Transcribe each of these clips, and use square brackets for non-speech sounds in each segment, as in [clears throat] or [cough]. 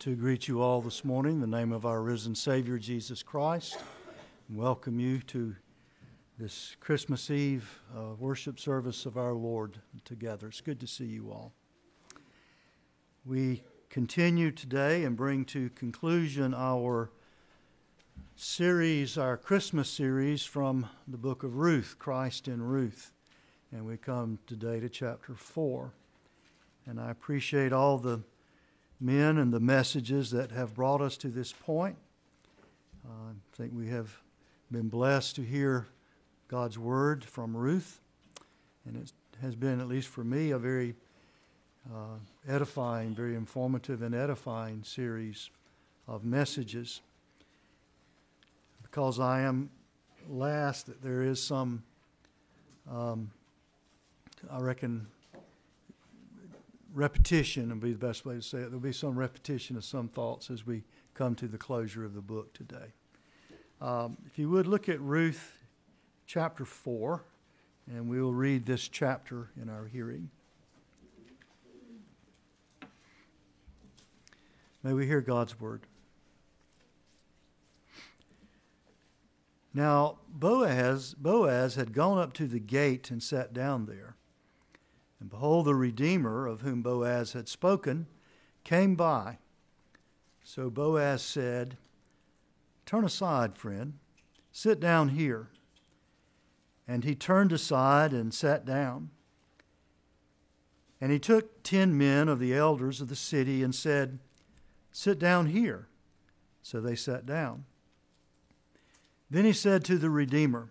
to greet you all this morning in the name of our risen Savior, Jesus Christ, and welcome you to this Christmas Eve uh, worship service of our Lord together. It's good to see you all. We continue today and bring to conclusion our series, our Christmas series from the book of Ruth, Christ in Ruth. And we come today to chapter 4. And I appreciate all the men and the messages that have brought us to this point. Uh, I think we have been blessed to hear God's word from Ruth, and it has been, at least for me, a very uh, edifying, very informative, and edifying series of messages. Because I am last, there is some, um, I reckon, repetition would be the best way to say it. There'll be some repetition of some thoughts as we come to the closure of the book today. Um, if you would look at Ruth chapter 4, and we will read this chapter in our hearing. May we hear God's word. Now Boaz, Boaz had gone up to the gate and sat down there. And behold, the Redeemer, of whom Boaz had spoken, came by. So Boaz said, Turn aside, friend, sit down here. And he turned aside and sat down. And he took ten men of the elders of the city and said, Sit down here. So they sat down. Then he said to the Redeemer,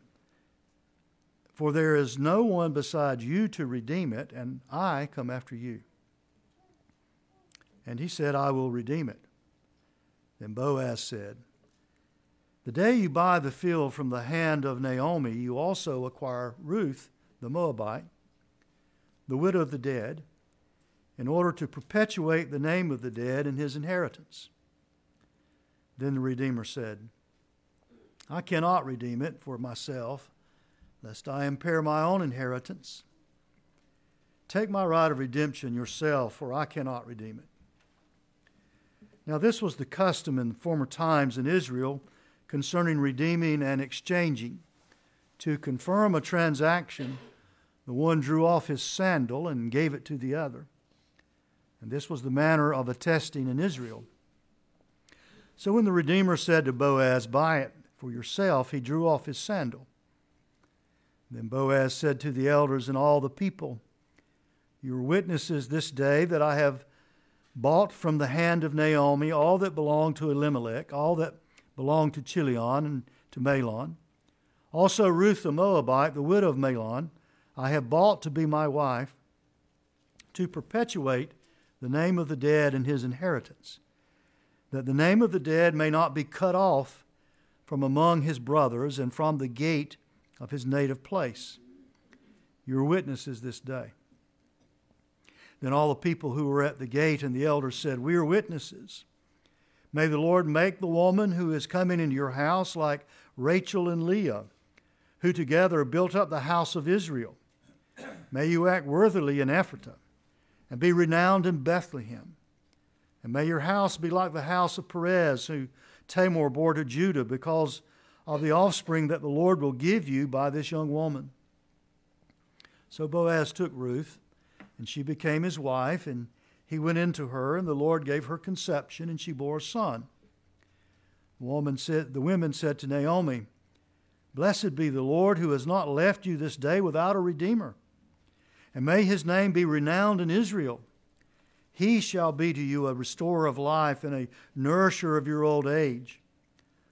for there is no one besides you to redeem it, and I come after you. And he said, I will redeem it. Then Boaz said, The day you buy the field from the hand of Naomi, you also acquire Ruth, the Moabite, the widow of the dead, in order to perpetuate the name of the dead in his inheritance. Then the Redeemer said, I cannot redeem it for myself lest I impair my own inheritance. Take my right of redemption yourself, for I cannot redeem it. Now, this was the custom in former times in Israel concerning redeeming and exchanging. To confirm a transaction, the one drew off his sandal and gave it to the other. And this was the manner of attesting in Israel. So when the Redeemer said to Boaz, Buy it for yourself, he drew off his sandal then Boaz said to the elders and all the people, You are witnesses this day that I have bought from the hand of Naomi all that belonged to Elimelech, all that belonged to Chilion and to Mahlon. Also Ruth the Moabite, the widow of Mahlon, I have bought to be my wife, to perpetuate the name of the dead and his inheritance, that the name of the dead may not be cut off from among his brothers and from the gate of his native place. You're witnesses this day. Then all the people who were at the gate and the elders said, We are witnesses. May the Lord make the woman who is coming into your house like Rachel and Leah, who together built up the house of Israel. May you act worthily in Ephratah and be renowned in Bethlehem. And may your house be like the house of Perez, who Tamar bore to Judah, because of the offspring that the Lord will give you by this young woman. So Boaz took Ruth, and she became his wife, and he went into her, and the Lord gave her conception, and she bore a son. The woman said, the women said to Naomi, Blessed be the Lord who has not left you this day without a redeemer. And may his name be renowned in Israel. He shall be to you a restorer of life and a nourisher of your old age.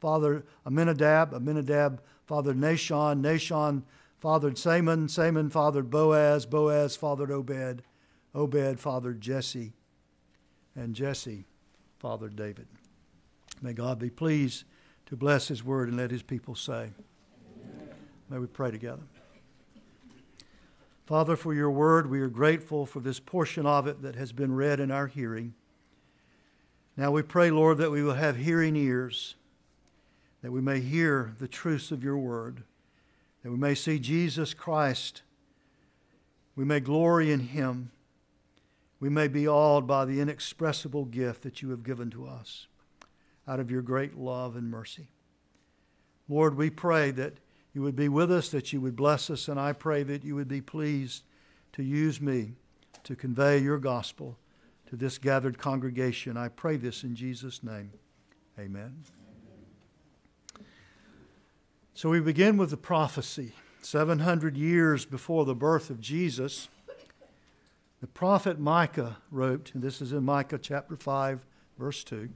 fathered Amminadab. Amminadab fathered Nahshon. Nahshon fathered Salmon. Salmon fathered Boaz. Boaz fathered Obed. Obed fathered Jesse. And Jesse fathered David. May God be pleased to bless his word and let his people say. Amen. May we pray together. Father, for your word, we are grateful for this portion of it that has been read in our hearing. Now we pray, Lord, that we will have hearing ears, that we may hear the truths of your word, that we may see Jesus Christ, we may glory in him, we may be awed by the inexpressible gift that you have given to us out of your great love and mercy. Lord, we pray that you would be with us, that you would bless us, and I pray that you would be pleased to use me to convey your gospel to this gathered congregation. I pray this in Jesus' name. Amen. So we begin with the prophecy. 700 years before the birth of Jesus, the prophet Micah wrote, and this is in Micah chapter 5, verse 2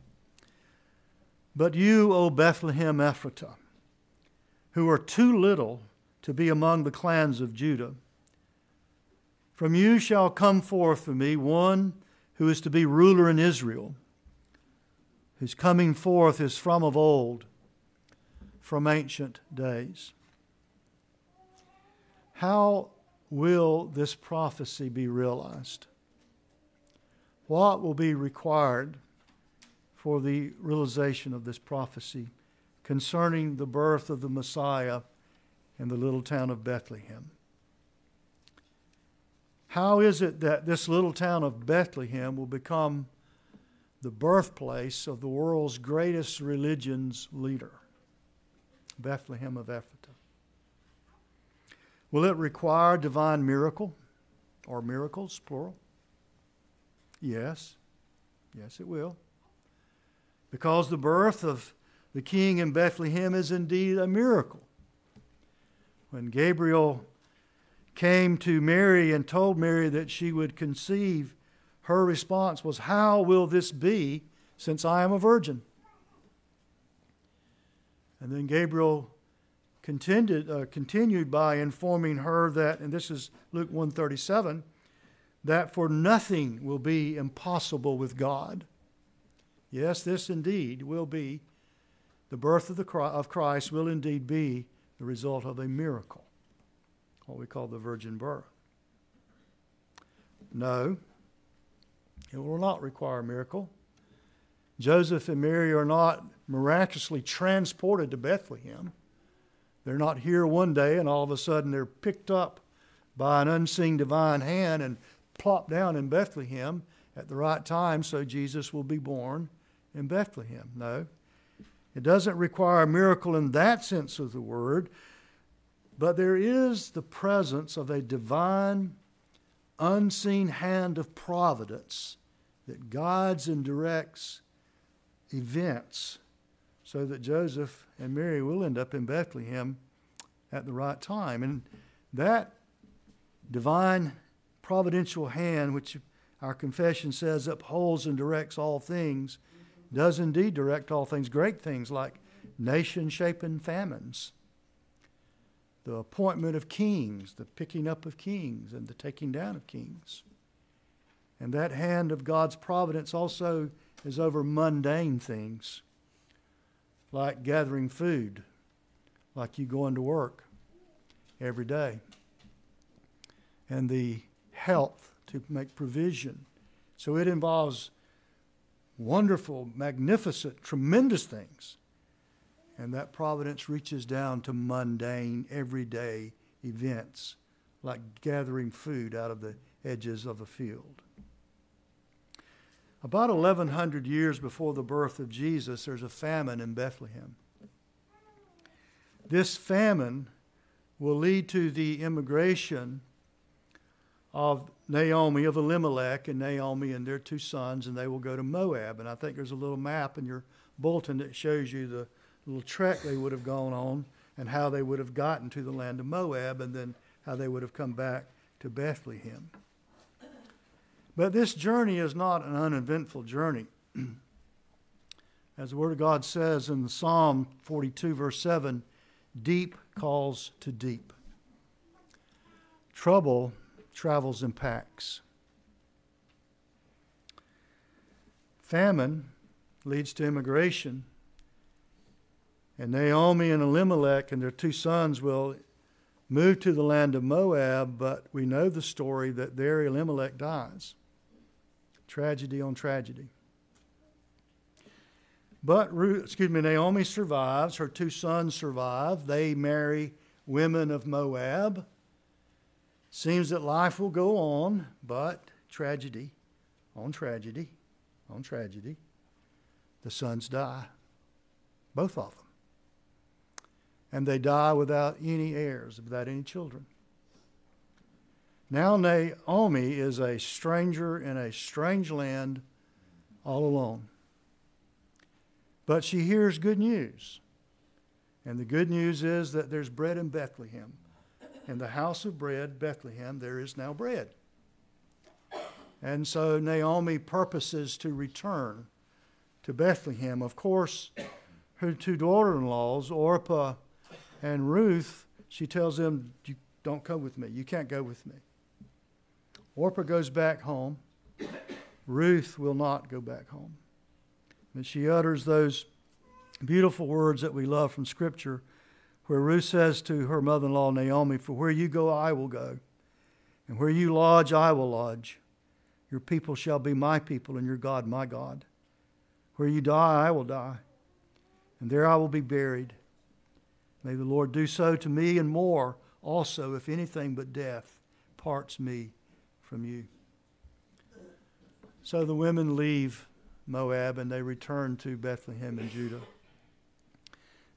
But you, O Bethlehem Ephratah, who are too little to be among the clans of Judah, from you shall come forth for me one who is to be ruler in Israel, whose coming forth is from of old, from ancient days. How will this prophecy be realized? What will be required for the realization of this prophecy concerning the birth of the Messiah in the little town of Bethlehem? How is it that this little town of Bethlehem will become the birthplace of the world's greatest religion's leader? Bethlehem of Ephratah. Will it require divine miracle or miracles, plural? Yes. Yes, it will. Because the birth of the king in Bethlehem is indeed a miracle. When Gabriel came to Mary and told Mary that she would conceive, her response was, How will this be since I am a virgin? And then Gabriel continued, uh, continued by informing her that, and this is Luke 137, that for nothing will be impossible with God. Yes, this indeed will be, the birth of, the, of Christ will indeed be the result of a miracle what we call the virgin birth. No, it will not require a miracle. Joseph and Mary are not miraculously transported to Bethlehem. They're not here one day and all of a sudden they're picked up by an unseen divine hand and plopped down in Bethlehem at the right time so Jesus will be born in Bethlehem. No. It doesn't require a miracle in that sense of the word, but there is the presence of a divine, unseen hand of providence that guides and directs events so that Joseph and Mary will end up in Bethlehem at the right time. And that divine providential hand, which our confession says upholds and directs all things, does indeed direct all things, great things like nation shaping famines the appointment of kings, the picking up of kings, and the taking down of kings. And that hand of God's providence also is over mundane things, like gathering food, like you going to work every day, and the health to make provision. So it involves wonderful, magnificent, tremendous things and that providence reaches down to mundane, everyday events like gathering food out of the edges of a field. About 1100 years before the birth of Jesus, there's a famine in Bethlehem. This famine will lead to the immigration of Naomi of Elimelech and Naomi and their two sons, and they will go to Moab. And I think there's a little map in your bulletin that shows you the little trek they would have gone on and how they would have gotten to the land of Moab and then how they would have come back to Bethlehem. But this journey is not an uneventful journey. [clears throat] As the Word of God says in Psalm 42, verse 7, deep calls to deep. Trouble travels in packs. Famine leads to immigration. And Naomi and Elimelech and their two sons will move to the land of Moab, but we know the story that there Elimelech dies. Tragedy on tragedy. But Ruth, excuse me, Naomi survives. Her two sons survive. They marry women of Moab. Seems that life will go on, but tragedy on tragedy on tragedy. The sons die, both of them. And they die without any heirs, without any children. Now Naomi is a stranger in a strange land all alone. But she hears good news. And the good news is that there's bread in Bethlehem. In the house of bread, Bethlehem, there is now bread. And so Naomi purposes to return to Bethlehem. Of course, her two daughter in laws, Orpah and Ruth, she tells them, don't come with me. You can't go with me. Orpah goes back home. Ruth will not go back home. And she utters those beautiful words that we love from Scripture, where Ruth says to her mother in law, Naomi, For where you go, I will go, and where you lodge, I will lodge. Your people shall be my people, and your God my God. Where you die, I will die, and there I will be buried. May the Lord do so to me and more also, if anything but death parts me from you. So the women leave Moab and they return to Bethlehem in Judah.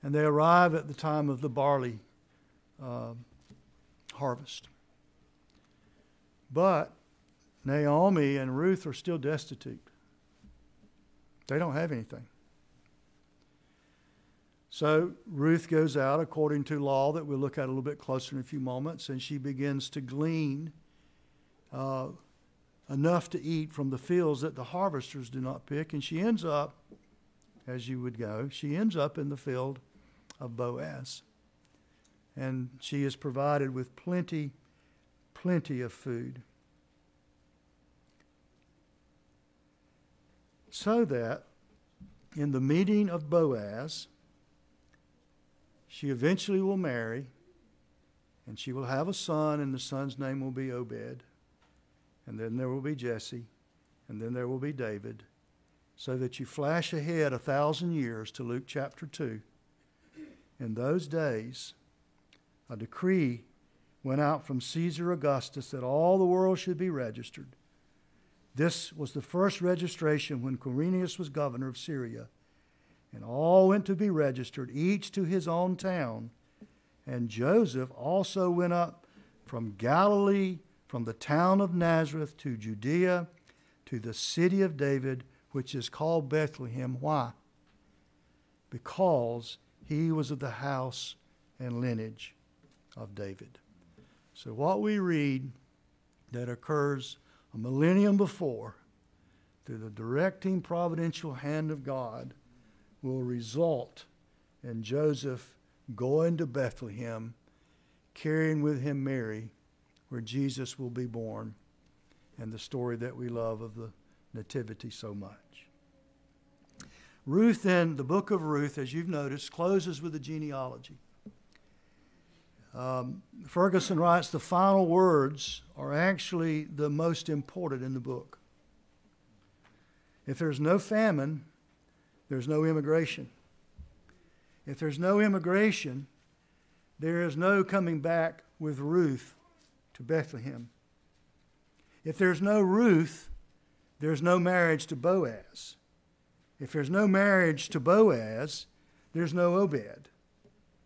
And they arrive at the time of the barley uh, harvest. But Naomi and Ruth are still destitute. They don't have anything. So Ruth goes out according to law that we'll look at a little bit closer in a few moments, and she begins to glean uh, enough to eat from the fields that the harvesters do not pick. And she ends up, as you would go, she ends up in the field of Boaz. And she is provided with plenty, plenty of food. So that in the meeting of Boaz, she eventually will marry, and she will have a son, and the son's name will be Obed. And then there will be Jesse, and then there will be David. So that you flash ahead a thousand years to Luke chapter 2. In those days, a decree went out from Caesar Augustus that all the world should be registered. This was the first registration when Quirinius was governor of Syria. And all went to be registered, each to his own town. And Joseph also went up from Galilee, from the town of Nazareth to Judea, to the city of David, which is called Bethlehem. Why? Because he was of the house and lineage of David. So, what we read that occurs a millennium before, through the directing providential hand of God, will result in Joseph going to Bethlehem, carrying with him Mary, where Jesus will be born, and the story that we love of the Nativity so much. Ruth, then, the book of Ruth, as you've noticed, closes with a genealogy. Um, Ferguson writes the final words are actually the most important in the book. If there's no famine, there's no immigration. If there's no immigration, there is no coming back with Ruth to Bethlehem. If there's no Ruth, there's no marriage to Boaz. If there's no marriage to Boaz, there's no Obed.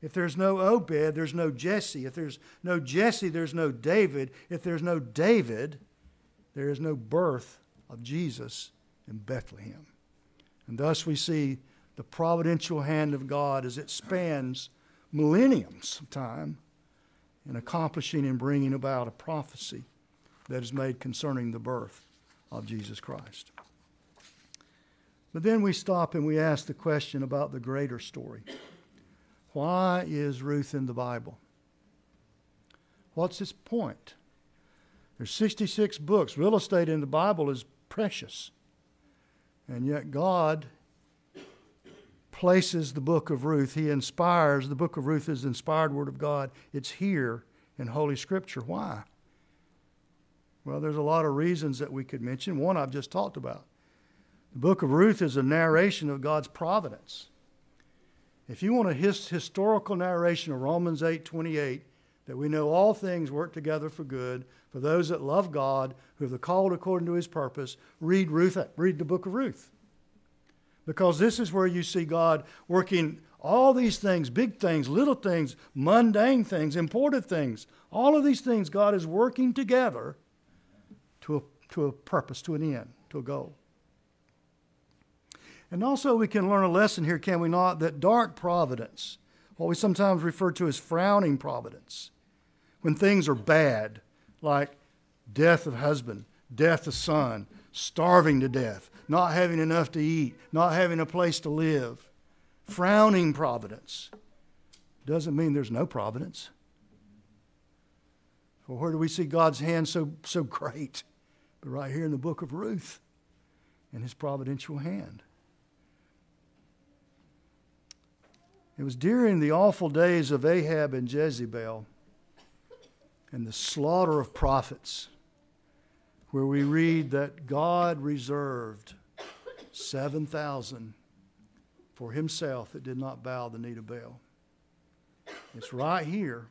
If there's no Obed, there's no Jesse. If there's no Jesse, there's no David. If there's no David, there is no birth of Jesus in Bethlehem. And thus we see the providential hand of God as it spans millenniums of time in accomplishing and bringing about a prophecy that is made concerning the birth of Jesus Christ. But then we stop and we ask the question about the greater story. Why is Ruth in the Bible? What's its point? There's 66 books. Real estate in the Bible is precious. And yet God places the book of Ruth. He inspires, the book of Ruth is the inspired word of God. It's here in Holy Scripture. Why? Well, there's a lot of reasons that we could mention. One I've just talked about. The book of Ruth is a narration of God's providence. If you want a his, historical narration of Romans 8 28, that we know all things work together for good for those that love God, who are the called according to his purpose, read Ruth, read the book of Ruth. Because this is where you see God working all these things, big things, little things, mundane things, important things. All of these things God is working together to a, to a purpose, to an end, to a goal. And also, we can learn a lesson here, can we not? That dark providence, what we sometimes refer to as frowning providence, when things are bad, like death of husband, death of son, starving to death, not having enough to eat, not having a place to live, frowning providence, doesn't mean there's no providence. Well, where do we see God's hand so, so great? But right here in the book of Ruth, in his providential hand. It was during the awful days of Ahab and Jezebel and the slaughter of prophets where we read that God reserved 7,000 for himself that did not bow the knee to Baal. It's right here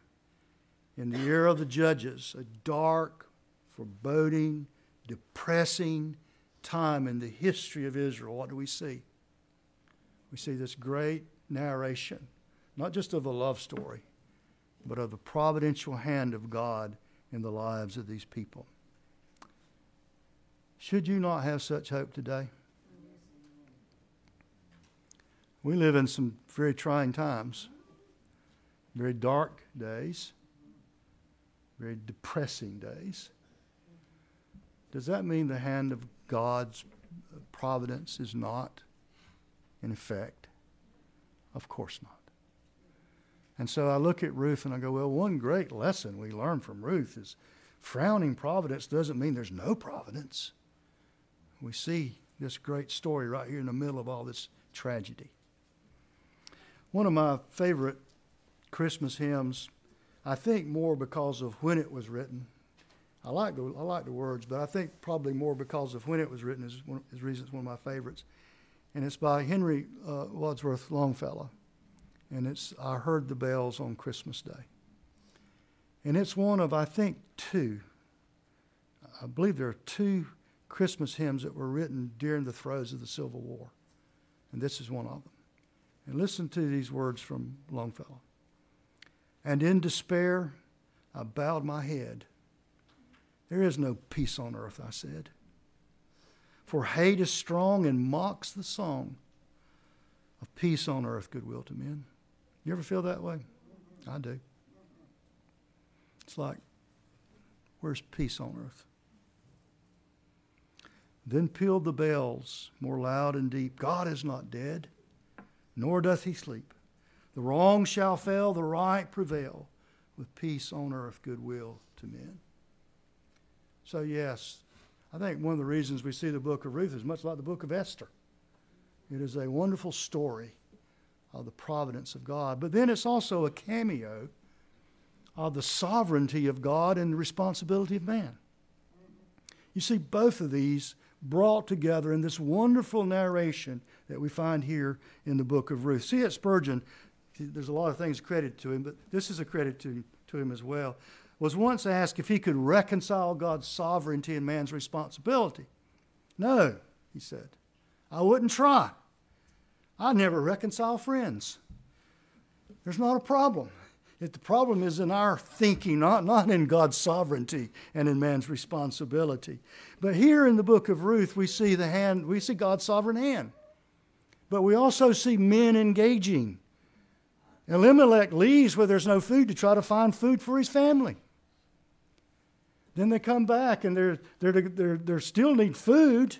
in the era of the judges, a dark, foreboding, depressing time in the history of Israel. What do we see? We see this great narration, not just of a love story, but of the providential hand of God in the lives of these people. Should you not have such hope today? We live in some very trying times, very dark days, very depressing days. Does that mean the hand of God's providence is not in effect? Of course not. And so I look at Ruth and I go, well, one great lesson we learn from Ruth is frowning providence doesn't mean there's no providence. We see this great story right here in the middle of all this tragedy. One of my favorite Christmas hymns, I think more because of when it was written. I like the, I like the words, but I think probably more because of when it was written is, one, is reason it's one of my favorites. And it's by Henry uh, Wadsworth Longfellow. And it's I Heard the Bells on Christmas Day. And it's one of, I think, two. I believe there are two Christmas hymns that were written during the throes of the Civil War. And this is one of them. And listen to these words from Longfellow. And in despair, I bowed my head. There is no peace on earth, I said. For hate is strong and mocks the song of peace on earth, goodwill to men. You ever feel that way? I do. It's like, where's peace on earth? Then pealed the bells more loud and deep God is not dead, nor doth he sleep. The wrong shall fail, the right prevail, with peace on earth, goodwill to men. So, yes, I think one of the reasons we see the book of Ruth is much like the book of Esther. It is a wonderful story of the providence of God, but then it's also a cameo of the sovereignty of God and the responsibility of man. You see, both of these brought together in this wonderful narration that we find here in the book of Ruth. C.S. Spurgeon, there's a lot of things credited to him, but this is a credit to, to him as well, was once asked if he could reconcile God's sovereignty and man's responsibility. No, he said, I wouldn't try. I never reconcile friends. there's not a problem. The problem is in our thinking, not, not in God's sovereignty and in man's responsibility. But here in the book of Ruth, we see the hand, we see God's sovereign hand. But we also see men engaging. Elimelech leaves where there's no food to try to find food for his family. Then they come back and they're, they're, they're, they're still need food.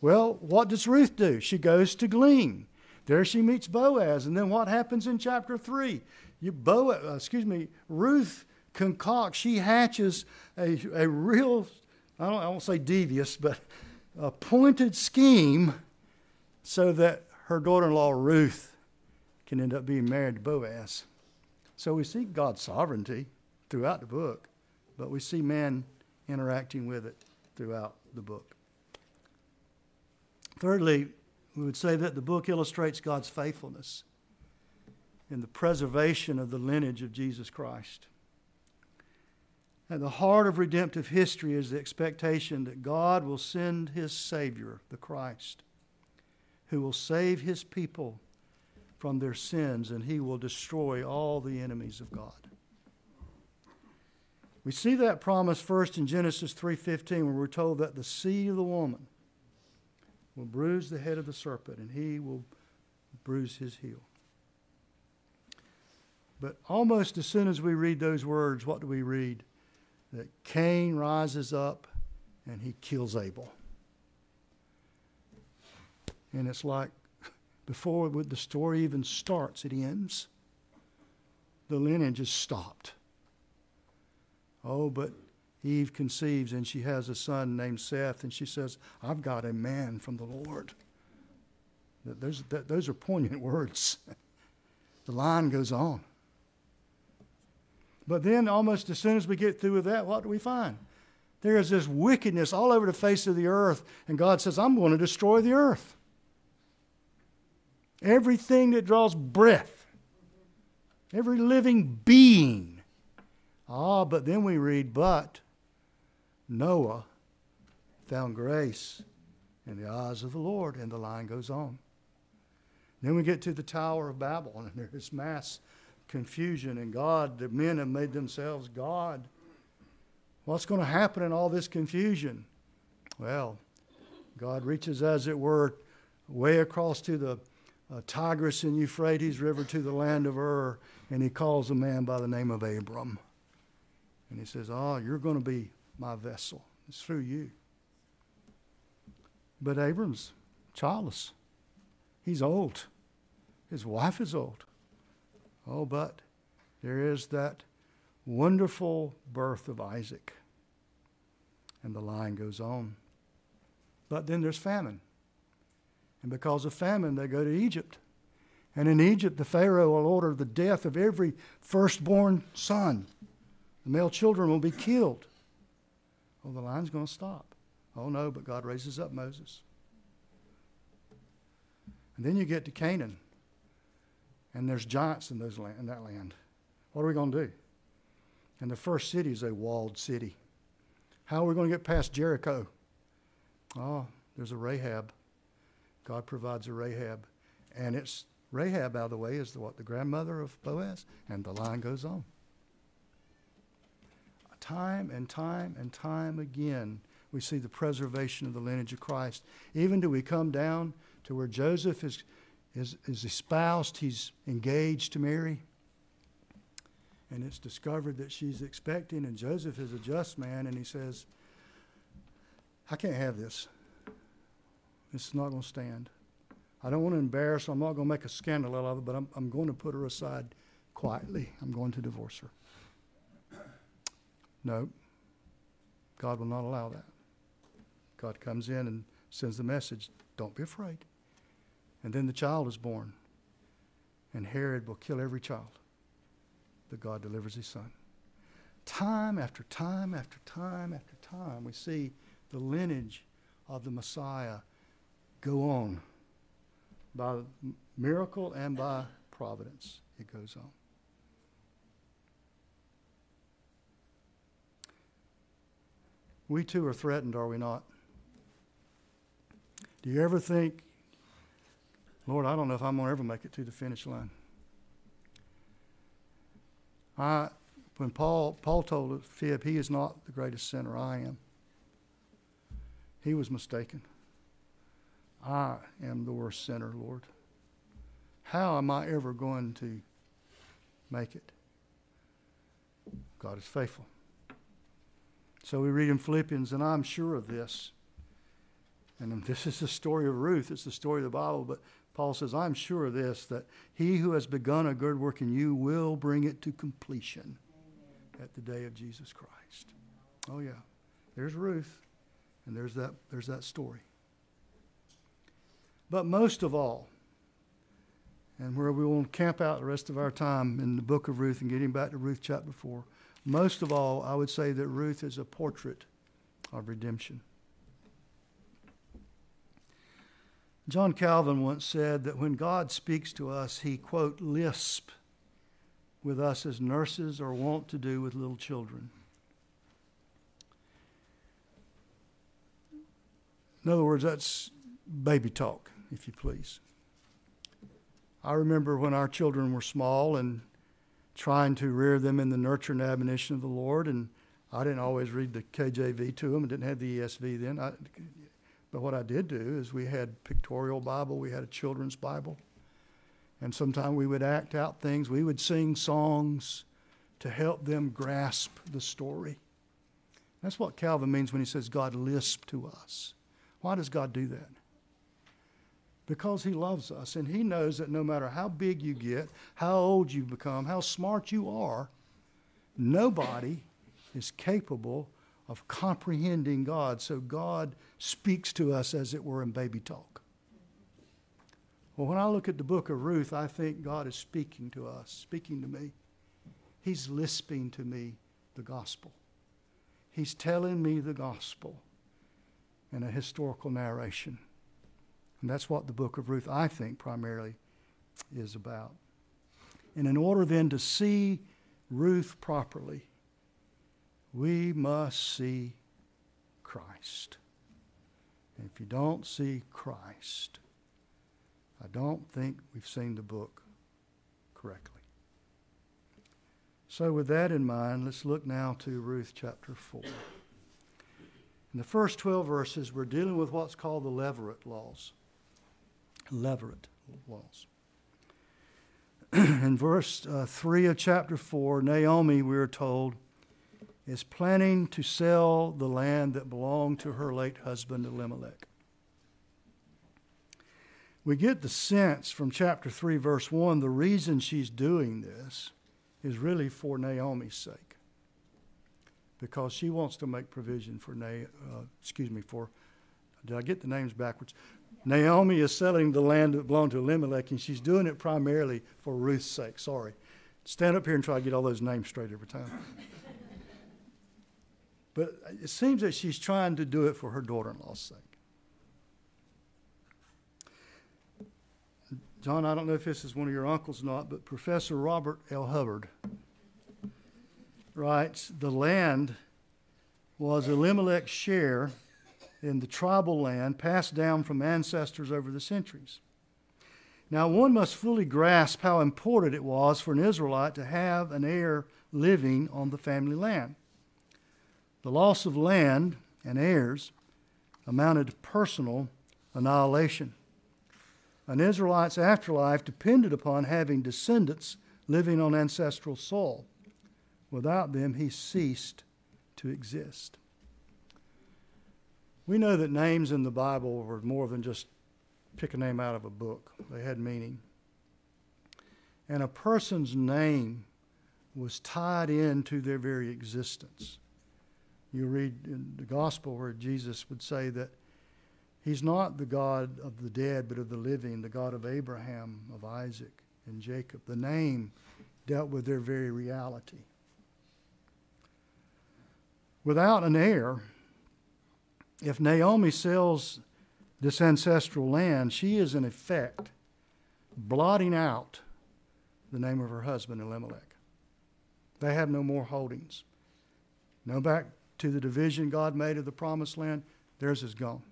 Well, what does Ruth do? She goes to glean. There she meets Boaz. And then what happens in chapter 3? You, Boaz, uh, excuse me, Ruth concocts, she hatches a, a real, I, don't, I won't say devious, but a pointed scheme so that her daughter in law Ruth can end up being married to Boaz. So we see God's sovereignty throughout the book, but we see man interacting with it throughout the book. Thirdly, we would say that the book illustrates God's faithfulness in the preservation of the lineage of Jesus Christ. At the heart of redemptive history is the expectation that God will send his Savior, the Christ, who will save his people from their sins and he will destroy all the enemies of God. We see that promise first in Genesis 3:15 where we're told that the seed of the woman will bruise the head of the serpent and he will bruise his heel. But almost as soon as we read those words, what do we read? That Cain rises up and he kills Abel. And it's like before the story even starts, it ends. The lineage is stopped. Oh, but Eve conceives and she has a son named Seth, and she says, I've got a man from the Lord. Those, those are poignant [laughs] words. The line goes on. But then, almost as soon as we get through with that, what do we find? There is this wickedness all over the face of the earth, and God says, I'm going to destroy the earth. Everything that draws breath, every living being. Ah, but then we read, but Noah found grace in the eyes of the Lord, and the line goes on. Then we get to the Tower of Babel, and there's mass confusion, and God, the men have made themselves God. What's going to happen in all this confusion? Well, God reaches, as it were, way across to the uh, Tigris and Euphrates River to the land of Ur, and he calls a man by the name of Abram. And he says, Oh, you're going to be my vessel. It's through you. But Abram's childless. He's old. His wife is old. Oh, but there is that wonderful birth of Isaac. And the line goes on. But then there's famine. And because of famine, they go to Egypt. And in Egypt, the Pharaoh will order the death of every firstborn son. The male children will be killed. Oh, the line's going to stop. Oh, no, but God raises up Moses. And then you get to Canaan and there's giants in, those land, in that land. What are we going to do? And the first city is a walled city. How are we going to get past Jericho? Oh, there's a Rahab. God provides a Rahab. And it's Rahab, by the way, is the, what? The grandmother of Boaz? And the line goes on. Time and time and time again, we see the preservation of the lineage of Christ. Even do we come down to where Joseph is is, is espoused, he's engaged to Mary. And it's discovered that she's expecting, and Joseph is a just man, and he says, I can't have this. This is not going to stand. I don't want to embarrass her. I'm not going to make a scandal out of it, but I'm, I'm going to put her aside quietly. I'm going to divorce her. No, God will not allow that. God comes in and sends the message don't be afraid. And then the child is born. And Herod will kill every child. But God delivers his son. Time after time after time after time, we see the lineage of the Messiah go on by miracle and by providence. It goes on. We too are threatened, are we not? Do you ever think Lord, I don't know if I'm going to ever make it to the finish line. I, when Paul, Paul told Fib, he is not the greatest sinner, I am. He was mistaken. I am the worst sinner, Lord. How am I ever going to make it? God is faithful. So we read in Philippians, and I'm sure of this. And [laughs] this is the story of Ruth, it's the story of the Bible, but Paul says, I'm sure of this, that he who has begun a good work in you will bring it to completion at the day of Jesus Christ. Oh, yeah. There's Ruth, and there's that, there's that story. But most of all, and where we will camp out the rest of our time in the book of Ruth and getting back to Ruth chapter 4, most of all, I would say that Ruth is a portrait of redemption. John Calvin once said that when God speaks to us, he, quote, lisp with us as nurses are wont to do with little children. In other words, that's baby talk, if you please. I remember when our children were small and trying to rear them in the nurture and admonition of the Lord, and I didn't always read the KJV to them. I didn't have the ESV then. I, but what I did do is we had pictorial Bible, we had a children's Bible, and sometimes we would act out things. We would sing songs to help them grasp the story. That's what Calvin means when he says God lisped to us. Why does God do that? Because he loves us and he knows that no matter how big you get, how old you become, how smart you are, nobody is capable of comprehending God. So God speaks to us as it were in baby talk. Well, when I look at the book of Ruth, I think God is speaking to us, speaking to me. He's lisping to me the gospel. He's telling me the gospel in a historical narration. And that's what the book of Ruth, I think, primarily is about. And in order then to see Ruth properly, we must see Christ. And if you don't see Christ, I don't think we've seen the book correctly. So, with that in mind, let's look now to Ruth chapter 4. In the first 12 verses, we're dealing with what's called the Levirate laws. Levirate laws. [clears throat] in verse uh, 3 of chapter 4, Naomi, we are told, is planning to sell the land that belonged to her late husband Elimelech. We get the sense from chapter 3, verse 1, the reason she's doing this is really for Naomi's sake. Because she wants to make provision for, Na- uh, excuse me, for, did I get the names backwards? Naomi is selling the land that belonged to Elimelech, and she's doing it primarily for Ruth's sake. Sorry. Stand up here and try to get all those names straight every time. But it seems that she's trying to do it for her daughter in law's sake. John, I don't know if this is one of your uncles or not, but Professor Robert L. Hubbard writes The land was Elimelech's share in the tribal land passed down from ancestors over the centuries. Now, one must fully grasp how important it was for an Israelite to have an heir living on the family land. The loss of land and heirs amounted to personal annihilation. An Israelite's afterlife depended upon having descendants living on ancestral soil. Without them, he ceased to exist. We know that names in the Bible were more than just pick a name out of a book, they had meaning. And a person's name was tied into their very existence. You read in the gospel where Jesus would say that he's not the God of the dead, but of the living, the God of Abraham, of Isaac, and Jacob. The name dealt with their very reality. Without an heir, if Naomi sells this ancestral land, she is in effect blotting out the name of her husband Elimelech. They have no more holdings. No back to the division God made of the promised land, theirs is gone.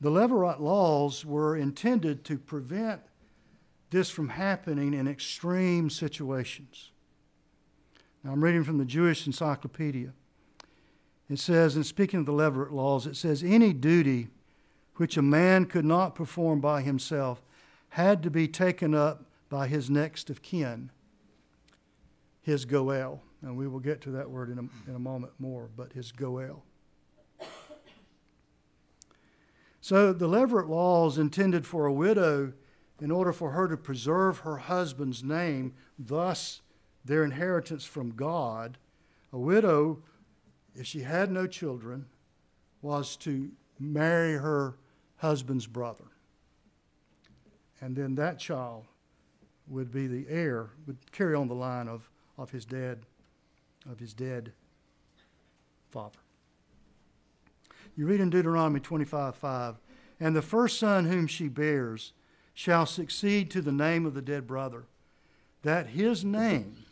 The Levirate laws were intended to prevent this from happening in extreme situations. Now, I'm reading from the Jewish Encyclopedia. It says, in speaking of the Levirate laws, it says, any duty which a man could not perform by himself had to be taken up by his next of kin, his Goel. And we will get to that word in a, in a moment more, but his Goel. So the Levirate laws intended for a widow in order for her to preserve her husband's name, thus their inheritance from God. A widow, if she had no children, was to marry her husband's brother. And then that child would be the heir, would carry on the line of, of his dead, of his dead father. You read in Deuteronomy 25 5, and the first son whom she bears shall succeed to the name of the dead brother, that his name,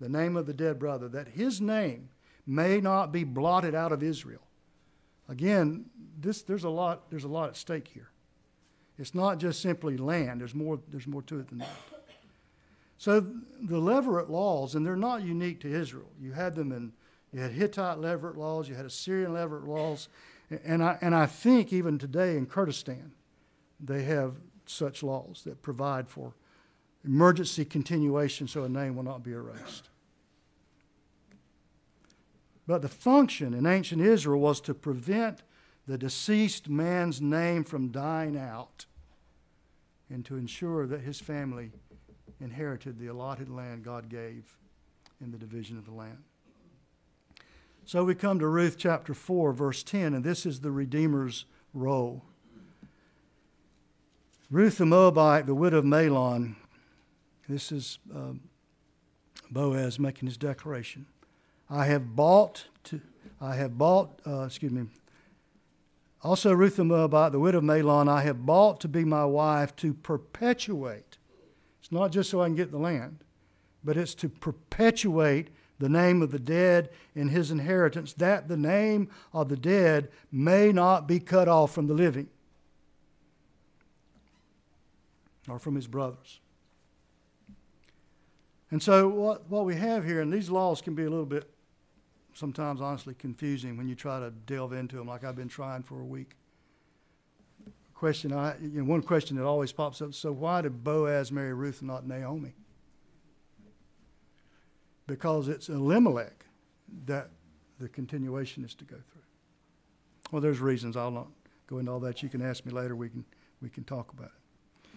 the name of the dead brother, that his name may not be blotted out of Israel. Again, this, there's, a lot, there's a lot at stake here. It's not just simply land, there's more, there's more to it than that. So the Levirate laws, and they're not unique to Israel. You had them in, you had Hittite Levirate laws, you had Assyrian Levirate laws, and I, and I think even today in Kurdistan, they have such laws that provide for emergency continuation so a name will not be erased. But the function in ancient Israel was to prevent the deceased man's name from dying out and to ensure that his family inherited the allotted land God gave in the division of the land. So we come to Ruth chapter 4, verse 10, and this is the Redeemer's role. Ruth the Moabite, the widow of Mahlon, this is uh, Boaz making his declaration. I have bought to, I have bought, uh, excuse me, also Ruth the Moabite, the widow of Mahlon, I have bought to be my wife to perpetuate. It's not just so I can get the land, but it's to perpetuate the name of the dead in his inheritance, that the name of the dead may not be cut off from the living or from his brothers. And so, what, what we have here, and these laws can be a little bit sometimes honestly confusing when you try to delve into them, like I've been trying for a week. Question I, you know, one question that always pops up so, why did Boaz marry Ruth and not Naomi? Because it's Elimelech that the continuation is to go through. Well, there's reasons. I'll not go into all that. You can ask me later. We can, we can talk about it.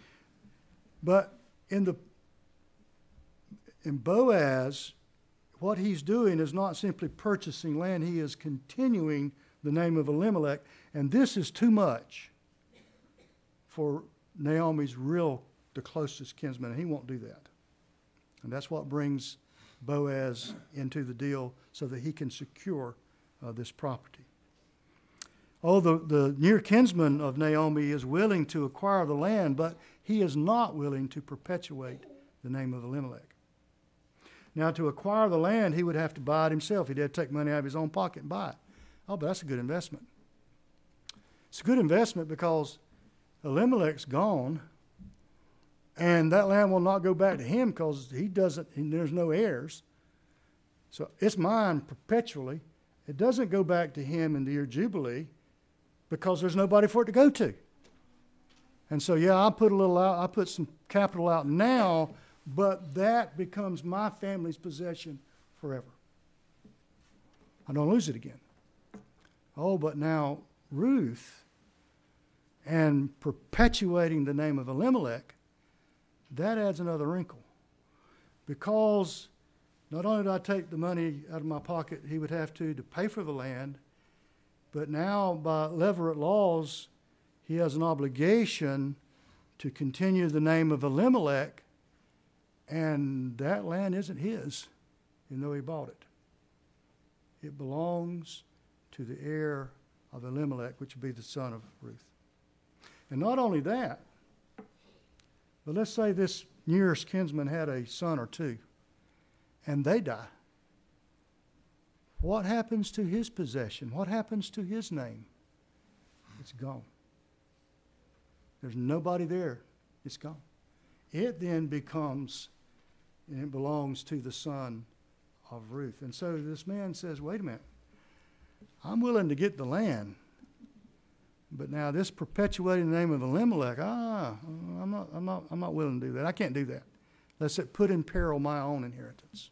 But in the in Boaz, what he's doing is not simply purchasing land, he is continuing the name of Elimelech, and this is too much for Naomi's real the closest kinsman, and he won't do that. And that's what brings Boaz into the deal so that he can secure uh, this property. Oh, the, the near kinsman of Naomi is willing to acquire the land, but he is not willing to perpetuate the name of Elimelech. Now, to acquire the land, he would have to buy it himself. He'd have to take money out of his own pocket and buy it. Oh, but that's a good investment. It's a good investment because Elimelech's gone, and that land will not go back to him because he doesn't, there's no heirs. So it's mine perpetually. It doesn't go back to him in the year Jubilee because there's nobody for it to go to. And so, yeah, I put a little out, I put some capital out now, but that becomes my family's possession forever. I don't lose it again. Oh, but now Ruth and perpetuating the name of Elimelech, that adds another wrinkle. Because not only did I take the money out of my pocket, he would have to to pay for the land, but now by Levirate laws, he has an obligation to continue the name of Elimelech, and that land isn't his, even though he bought it. It belongs to the heir of Elimelech, which would be the son of Ruth. And not only that, but let's say this nearest kinsman had a son or two, and they die. What happens to his possession? What happens to his name? It's gone. There's nobody there. It's gone. it then becomes, and it belongs to the son of Ruth. And so this man says, wait a minute, I'm willing to get the land. But now this perpetuating the name of Elimelech, ah, I'm not, I'm not, I'm not willing to do that. I can't do that. Lest it put in peril my own inheritance.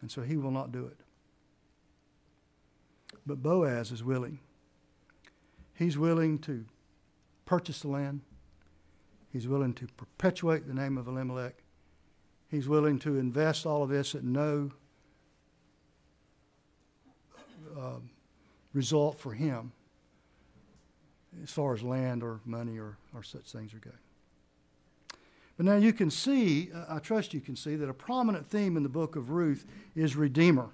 And so he will not do it. But Boaz is willing. He's willing to purchase the land. He's willing to perpetuate the name of Elimelech. He's willing to invest all of this at no uh, result for him as far as land or money or, or such things are going. But now you can see, uh, I trust you can see, that a prominent theme in the book of Ruth is Redeemer.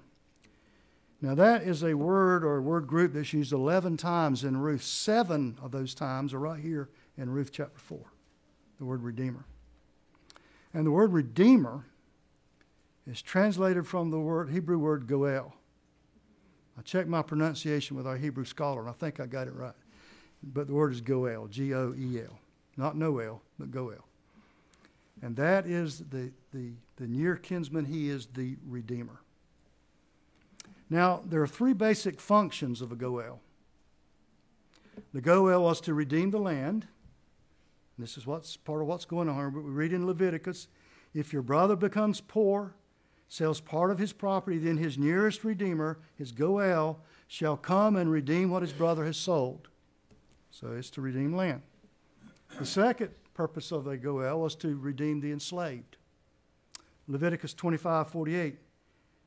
Now, that is a word or a word group that's used 11 times in Ruth. Seven of those times are right here in Ruth chapter 4, the word Redeemer. And the word Redeemer is translated from the word, Hebrew word Goel. I checked my pronunciation with our Hebrew scholar, and I think I got it right. But the word is Goel, G O E L. Not Noel, but Goel. And that is the, the, the near kinsman, he is the Redeemer. Now, there are three basic functions of a Goel. The Goel was to redeem the land. This is what's part of what's going on here. We read in Leviticus if your brother becomes poor, sells part of his property, then his nearest redeemer, his Goel, shall come and redeem what his brother has sold. So it's to redeem land. The second purpose of the Goel was to redeem the enslaved. Leviticus 25 48.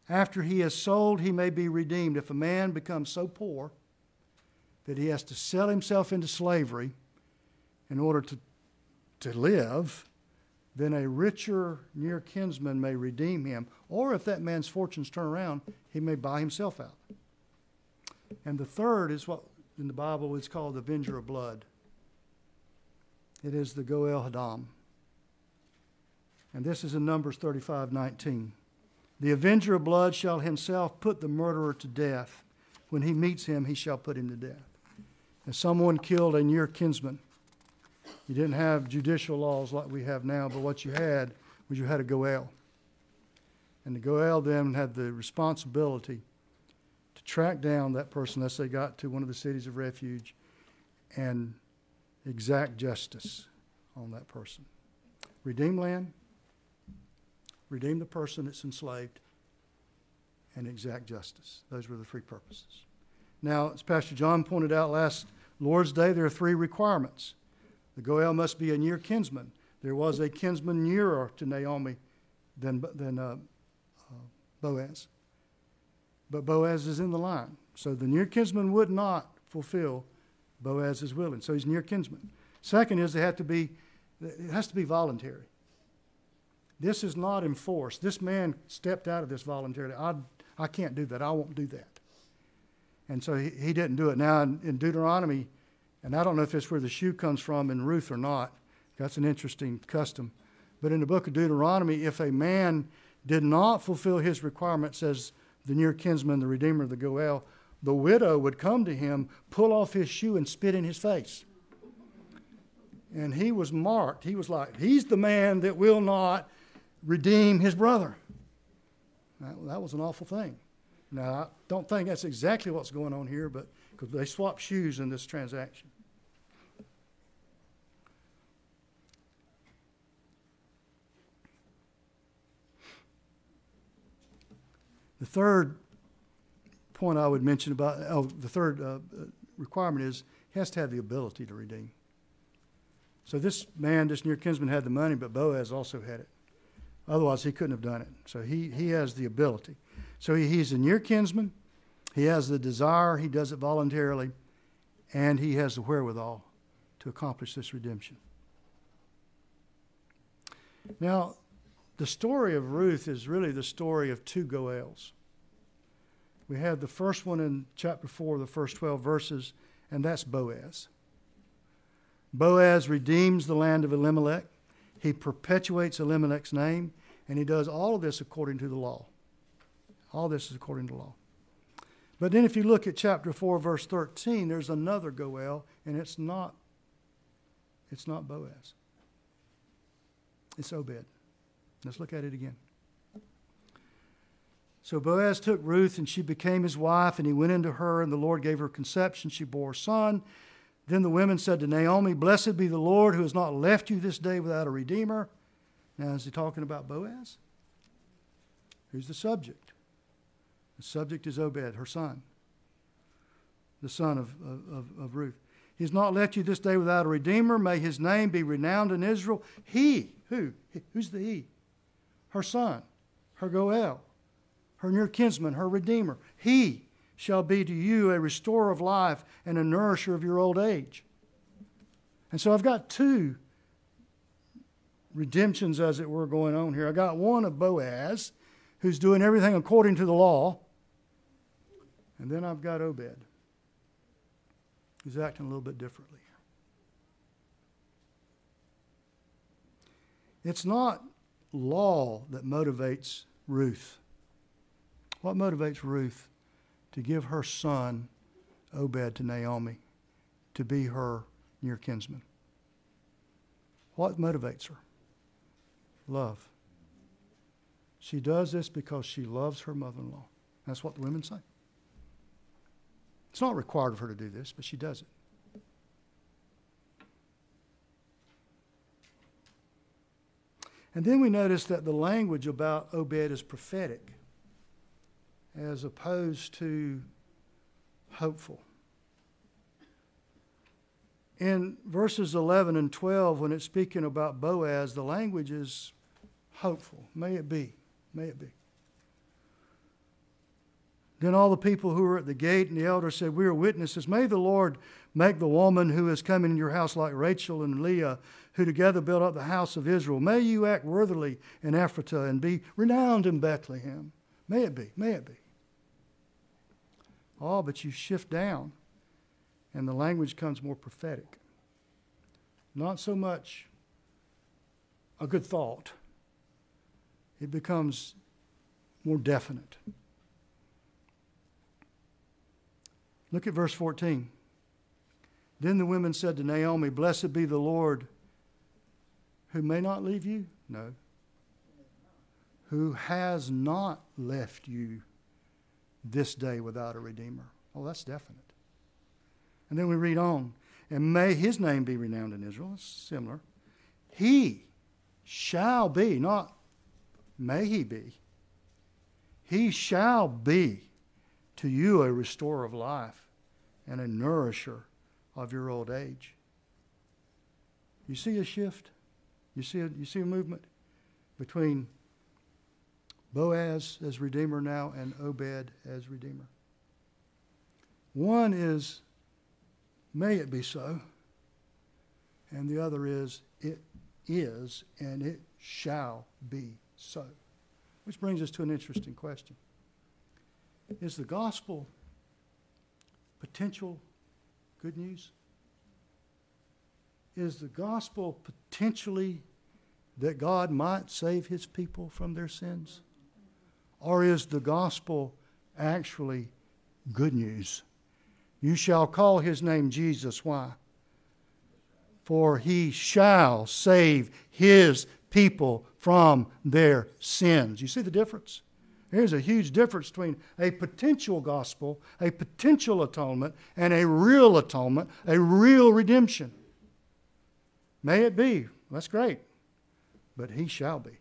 After he is sold, he may be redeemed. If a man becomes so poor that he has to sell himself into slavery in order to, to live, then a richer near kinsman may redeem him. Or if that man's fortunes turn around, he may buy himself out. And the third is what in the Bible it's called the avenger of blood. It is the Goel Hadam. And this is in Numbers 35 19. The avenger of blood shall himself put the murderer to death. When he meets him, he shall put him to death. If someone killed a near kinsman, you didn't have judicial laws like we have now, but what you had was you had a Goel. And the Goel then had the responsibility track down that person as they got to one of the cities of refuge and exact justice on that person. Redeem land, redeem the person that's enslaved, and exact justice. Those were the three purposes. Now, as Pastor John pointed out last Lord's Day, there are three requirements. The Goel must be a near kinsman. There was a kinsman nearer to Naomi than, than uh, uh, Boaz. But Boaz is in the line. So the near kinsman would not fulfill Boaz's willing. So he's near kinsman. Second is they have to be, it has to be voluntary. This is not enforced. This man stepped out of this voluntarily. I, I can't do that. I won't do that. And so he, he didn't do it. Now, in, in Deuteronomy, and I don't know if it's where the shoe comes from in Ruth or not, that's an interesting custom. But in the book of Deuteronomy, if a man did not fulfill his requirements says the near kinsman, the redeemer of the Goel, the widow would come to him, pull off his shoe, and spit in his face. And he was marked. He was like, he's the man that will not redeem his brother. That, that was an awful thing. Now, I don't think that's exactly what's going on here, but because they swapped shoes in this transaction. The third point I would mention about oh, the third uh, requirement is he has to have the ability to redeem. So this man, this near kinsman, had the money, but Boaz also had it. Otherwise, he couldn't have done it. So he, he has the ability. So he, he's a near kinsman. He has the desire. He does it voluntarily. And he has the wherewithal to accomplish this redemption. Now, the story of Ruth is really the story of two Goels. We have the first one in chapter 4, the first 12 verses, and that's Boaz. Boaz redeems the land of Elimelech. He perpetuates Elimelech's name, and he does all of this according to the law. All this is according to law. But then if you look at chapter 4, verse 13, there's another Goel, and it's not, it's not Boaz. It's Obed. Let's look at it again. So Boaz took Ruth, and she became his wife, and he went into her, and the Lord gave her conception. She bore a son. Then the women said to Naomi, Blessed be the Lord who has not left you this day without a redeemer. Now, is he talking about Boaz? Who's the subject? The subject is Obed, her son, the son of, of, of Ruth. He's not left you this day without a redeemer. May his name be renowned in Israel. He, who? Who's the he? Her son, her Goel, her near kinsman, her redeemer. He shall be to you a restorer of life and a nourisher of your old age. And so I've got two redemptions, as it were, going on here. I got one of Boaz, who's doing everything according to the law. And then I've got Obed, who's acting a little bit differently. It's not law that motivates Ruth. What motivates Ruth to give her son, Obed, to Naomi to be her near kinsman? What motivates her? Love. She does this because she loves her mother in law. That's what the women say. It's not required of her to do this, but she does it. And then we notice that the language about Obed is prophetic as opposed to hopeful. In verses 11 and 12, when it's speaking about Boaz, the language is hopeful. May it be. May it be. Then all the people who were at the gate and the elders said, We are witnesses. May the Lord make the woman who is coming in your house like Rachel and Leah, who together built up the house of Israel. May you act worthily in Ephrathah and be renowned in Bethlehem. May it be. May it be. Oh, but you shift down, and the language comes more prophetic. Not so much a good thought, it becomes more definite. Look at verse 14. Then the women said to Naomi, Blessed be the Lord who may not leave you? No. Who has not left you this day without a redeemer. Oh, that's definite. And then we read on, and may his name be renowned in Israel. It's similar. He shall be, not may he be. He shall be to you a restorer of life and a nourisher of your old age. You see a shift? You see a, you see a movement between Boaz as Redeemer now and Obed as Redeemer. One is, may it be so, and the other is, it is and it shall be so. Which brings us to an interesting question Is the gospel potential good news? Is the gospel potentially that God might save his people from their sins? Or is the gospel actually good news? You shall call his name Jesus. Why? For he shall save his people from their sins. You see the difference? There's a huge difference between a potential gospel, a potential atonement, and a real atonement, a real redemption. May it be. That's great. But he shall be.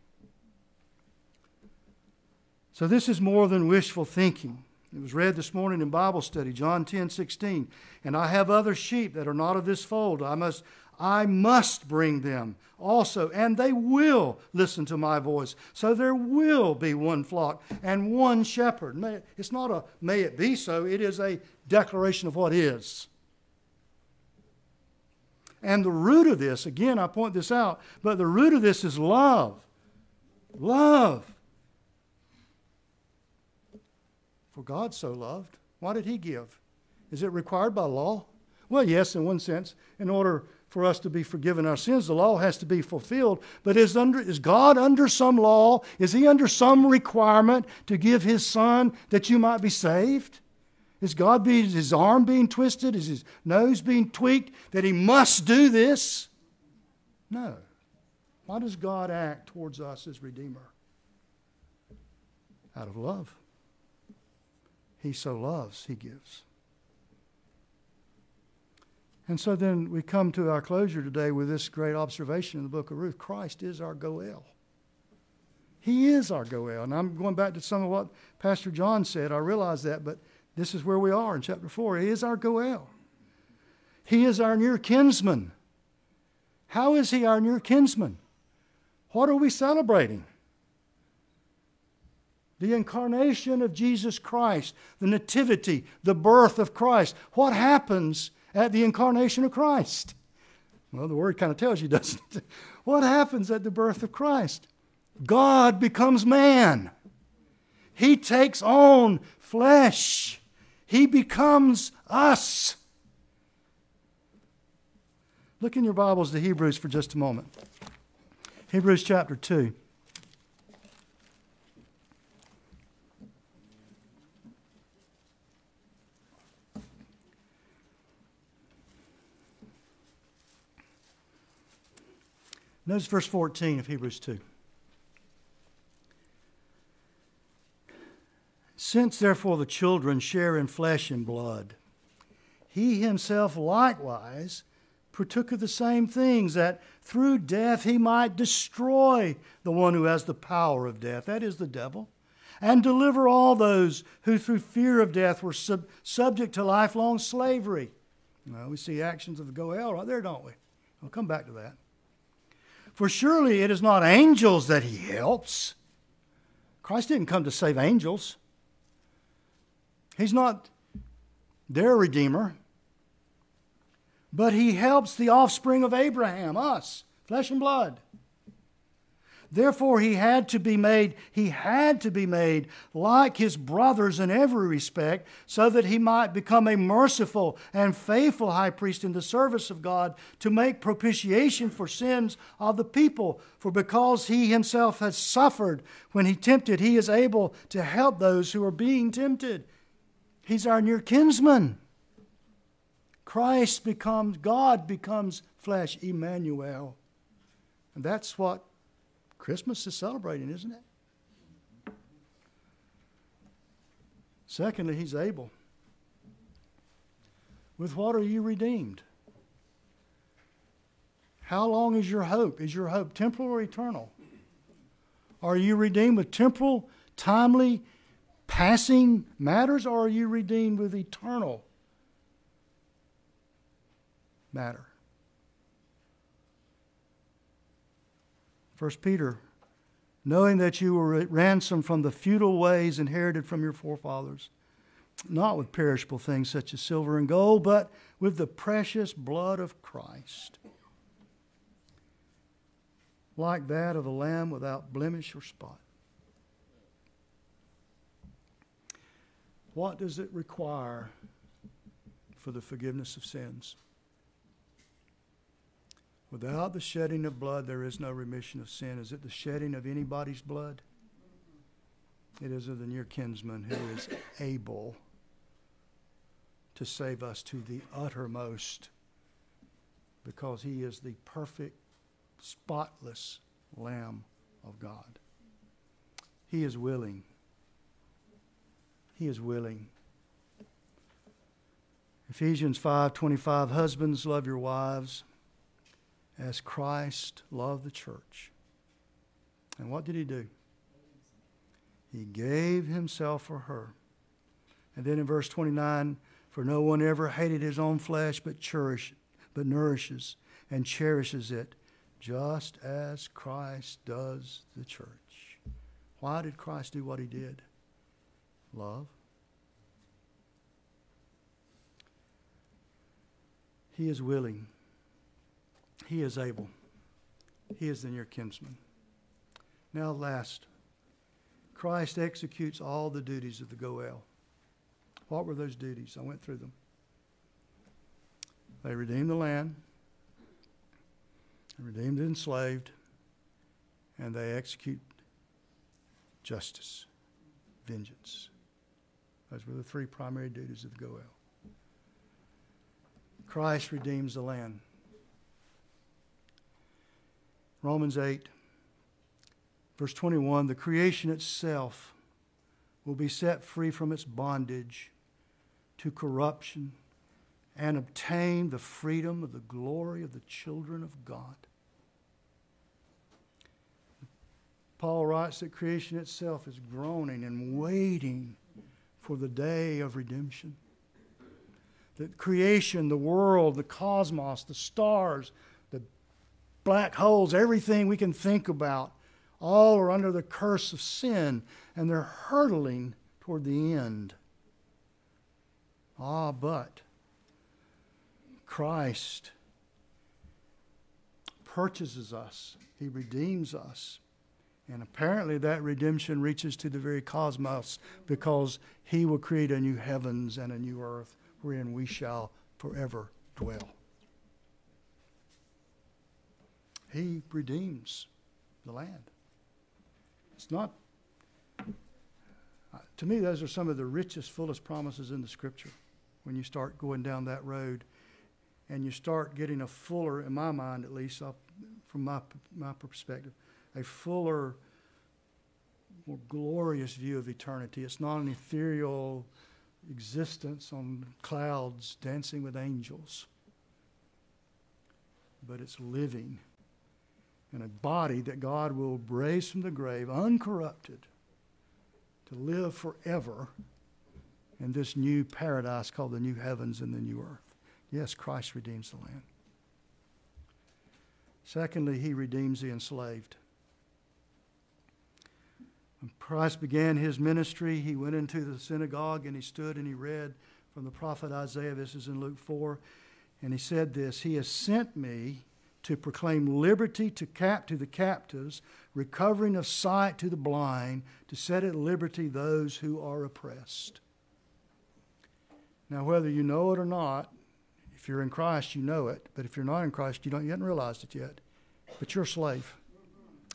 So this is more than wishful thinking. It was read this morning in Bible study, John 10, 16. And I have other sheep that are not of this fold. I must, I must bring them also, and they will listen to my voice. So there will be one flock and one shepherd. It's not a may it be so, it is a declaration of what is. And the root of this, again, I point this out, but the root of this is love. Love. For God so loved. Why did He give? Is it required by law? Well, yes, in one sense. In order for us to be forgiven our sins, the law has to be fulfilled. But is, under, is God under some law? Is He under some requirement to give His Son that you might be saved? Is God is his arm being twisted? Is his nose being tweaked that he must do this? No. Why does God act towards us as Redeemer? Out of love. He so loves, he gives. And so then we come to our closure today with this great observation in the book of Ruth Christ is our Goel. He is our Goel. And I'm going back to some of what Pastor John said. I realize that, but this is where we are in chapter 4. He is our Goel. He is our near kinsman. How is he our near kinsman? What are we celebrating? The incarnation of Jesus Christ, the nativity, the birth of Christ. What happens at the incarnation of Christ? Well, the word kind of tells you, [laughs] doesn't it? What happens at the birth of Christ? God becomes man. He takes on flesh. He becomes us. Look in your Bibles to Hebrews for just a moment. Hebrews chapter 2. Notice verse 14 of Hebrews 2. Since therefore the children share in flesh and blood, he himself likewise partook of the same things, that through death he might destroy the one who has the power of death, that is the devil, and deliver all those who through fear of death were sub- subject to lifelong slavery. Well, we see actions of the Goel right there, don't we? I'll come back to that. For surely it is not angels that he helps. Christ didn't come to save angels. He's not their redeemer. But he helps the offspring of Abraham, us, flesh and blood. Therefore, he had to be made, he had to be made like his brothers in every respect, so that he might become a merciful and faithful high priest in the service of God to make propitiation for sins of the people. For because he himself has suffered when he tempted, he is able to help those who are being tempted. He's our near kinsman. Christ becomes, God becomes flesh, Emmanuel. And that's what Christmas is celebrating, isn't it? Secondly, he's able. With what are you redeemed? How long is your hope? Is your hope temporal or eternal? Are you redeemed with temporal, timely, passing matters, or are you redeemed with eternal matter? First Peter, knowing that you were ransomed from the futile ways inherited from your forefathers, not with perishable things such as silver and gold, but with the precious blood of Christ, like that of a lamb without blemish or spot. What does it require for the forgiveness of sins? Without the shedding of blood, there is no remission of sin. Is it the shedding of anybody's blood? It is of the near kinsman who is able to save us to the uttermost because he is the perfect, spotless Lamb of God. He is willing. He is willing. Ephesians 5:25 Husbands love your wives as Christ loved the church. And what did he do? He gave himself for her. And then in verse 29, for no one ever hated his own flesh but cherish, but nourishes and cherishes it, just as Christ does the church. Why did Christ do what he did? Love. He is willing he is able. He is the near kinsman. Now, last, Christ executes all the duties of the Goel. What were those duties? I went through them. They redeemed the land, they redeemed the enslaved, and they execute justice, vengeance. Those were the three primary duties of the Goel. Christ redeems the land. Romans 8, verse 21 the creation itself will be set free from its bondage to corruption and obtain the freedom of the glory of the children of God. Paul writes that creation itself is groaning and waiting for the day of redemption. That creation, the world, the cosmos, the stars, black holes, everything we can think about, all are under the curse of sin and they're hurtling toward the end. Ah, but Christ purchases us, He redeems us. And apparently, that redemption reaches to the very cosmos because He will create a new heavens and a new earth wherein we shall forever dwell. He redeems the land. It's not, uh, to me, those are some of the richest, fullest promises in the Scripture when you start going down that road and you start getting a fuller, in my mind at least, uh, from my, my perspective, a fuller, more glorious view of eternity. It's not an ethereal existence on clouds dancing with angels, but it's living in a body that God will raise from the grave, uncorrupted, to live forever in this new paradise called the new heavens and the new earth. Yes, Christ redeems the land. Secondly, he redeems the enslaved. When Christ began his ministry, he went into the synagogue and he stood and he read from the prophet Isaiah. This is in Luke 4. And he said this He has sent me to proclaim liberty to, cap- to the captives, recovering of sight to the blind, to set at liberty those who are oppressed. Now, whether you know it or not, if you're in Christ, you know it. But if you're not in Christ, you, don't, yet haven't it yet. But you're a slave.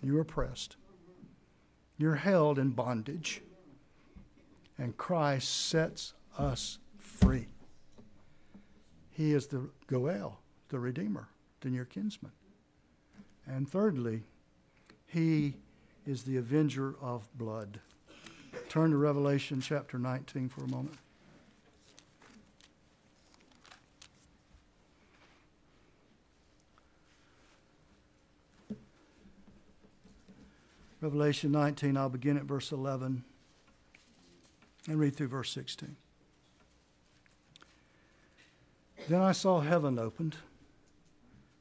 You're oppressed. You're held in bondage. And Christ sets us free. He is the Goel, the Redeemer, the your kinsman. And thirdly, He is the avenger of blood. Turn to Revelation chapter 19 for a moment. Revelation 19, I'll begin at verse 11 and read through verse 16. Then I saw heaven opened,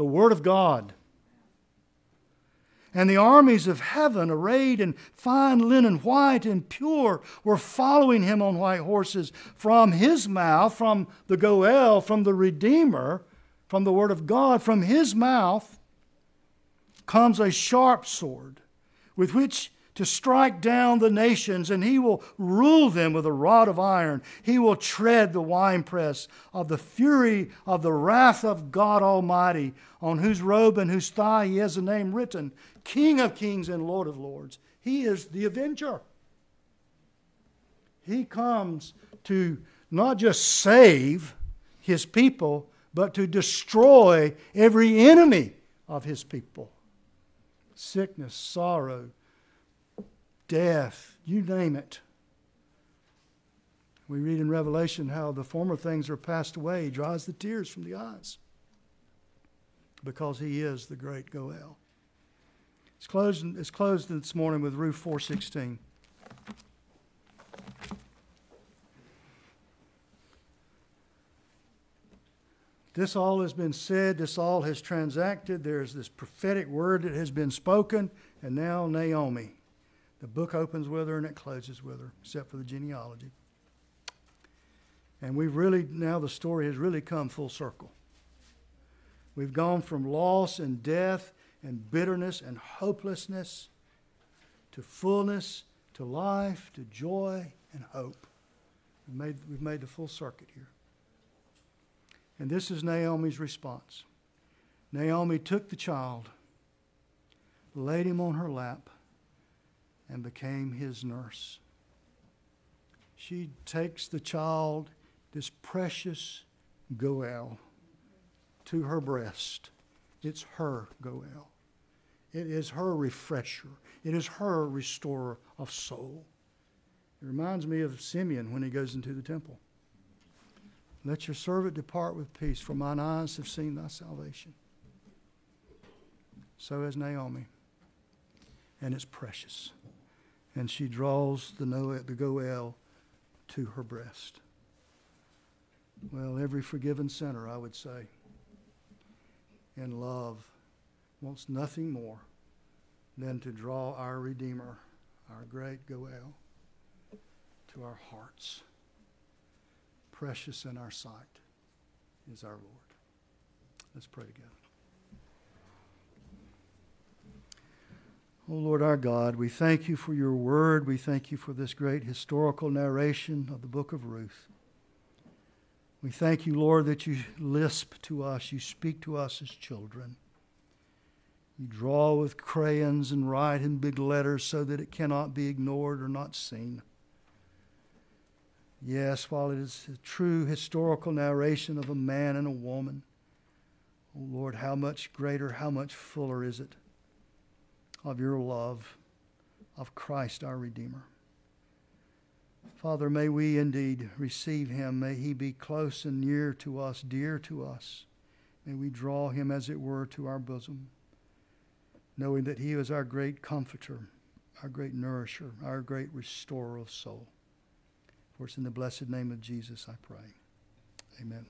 the Word of God. And the armies of heaven, arrayed in fine linen, white and pure, were following him on white horses. From his mouth, from the Goel, from the Redeemer, from the Word of God, from his mouth comes a sharp sword with which to strike down the nations, and he will rule them with a rod of iron. He will tread the winepress of the fury of the wrath of God Almighty, on whose robe and whose thigh he has a name written King of kings and Lord of lords. He is the avenger. He comes to not just save his people, but to destroy every enemy of his people sickness, sorrow, death, you name it. We read in Revelation how the former things are passed away. He dries the tears from the eyes because he is the great Goel. It's closed, it's closed this morning with Ruth 416. This all has been said, this all has transacted. There's this prophetic word that has been spoken, and now Naomi. The book opens with her and it closes with her, except for the genealogy. And we've really, now the story has really come full circle. We've gone from loss and death and bitterness and hopelessness to fullness, to life, to joy and hope. We've made, we've made the full circuit here. And this is Naomi's response. Naomi took the child, laid him on her lap, and became his nurse. She takes the child, this precious Goel, to her breast. It's her Goel. It is her refresher. It is her restorer of soul. It reminds me of Simeon when he goes into the temple. Let your servant depart with peace, for mine eyes have seen thy salvation. So has Naomi. And it's precious. And she draws the, Noel, the Goel to her breast. Well, every forgiven sinner, I would say, in love, wants nothing more than to draw our Redeemer, our great Goel, to our hearts precious in our sight is our Lord. Let's pray together. Oh Lord our God, we thank you for your word. We thank you for this great historical narration of the book of Ruth. We thank you, Lord, that you lisp to us, you speak to us as children. You draw with crayons and write in big letters so that it cannot be ignored or not seen. Yes, while it is a true historical narration of a man and a woman, oh Lord, how much greater, how much fuller is it of your love of Christ our Redeemer. Father, may we indeed receive him. May he be close and near to us, dear to us. May we draw him, as it were, to our bosom, knowing that he is our great comforter, our great nourisher, our great restorer of soul. For it's in the blessed name of Jesus I pray. Amen.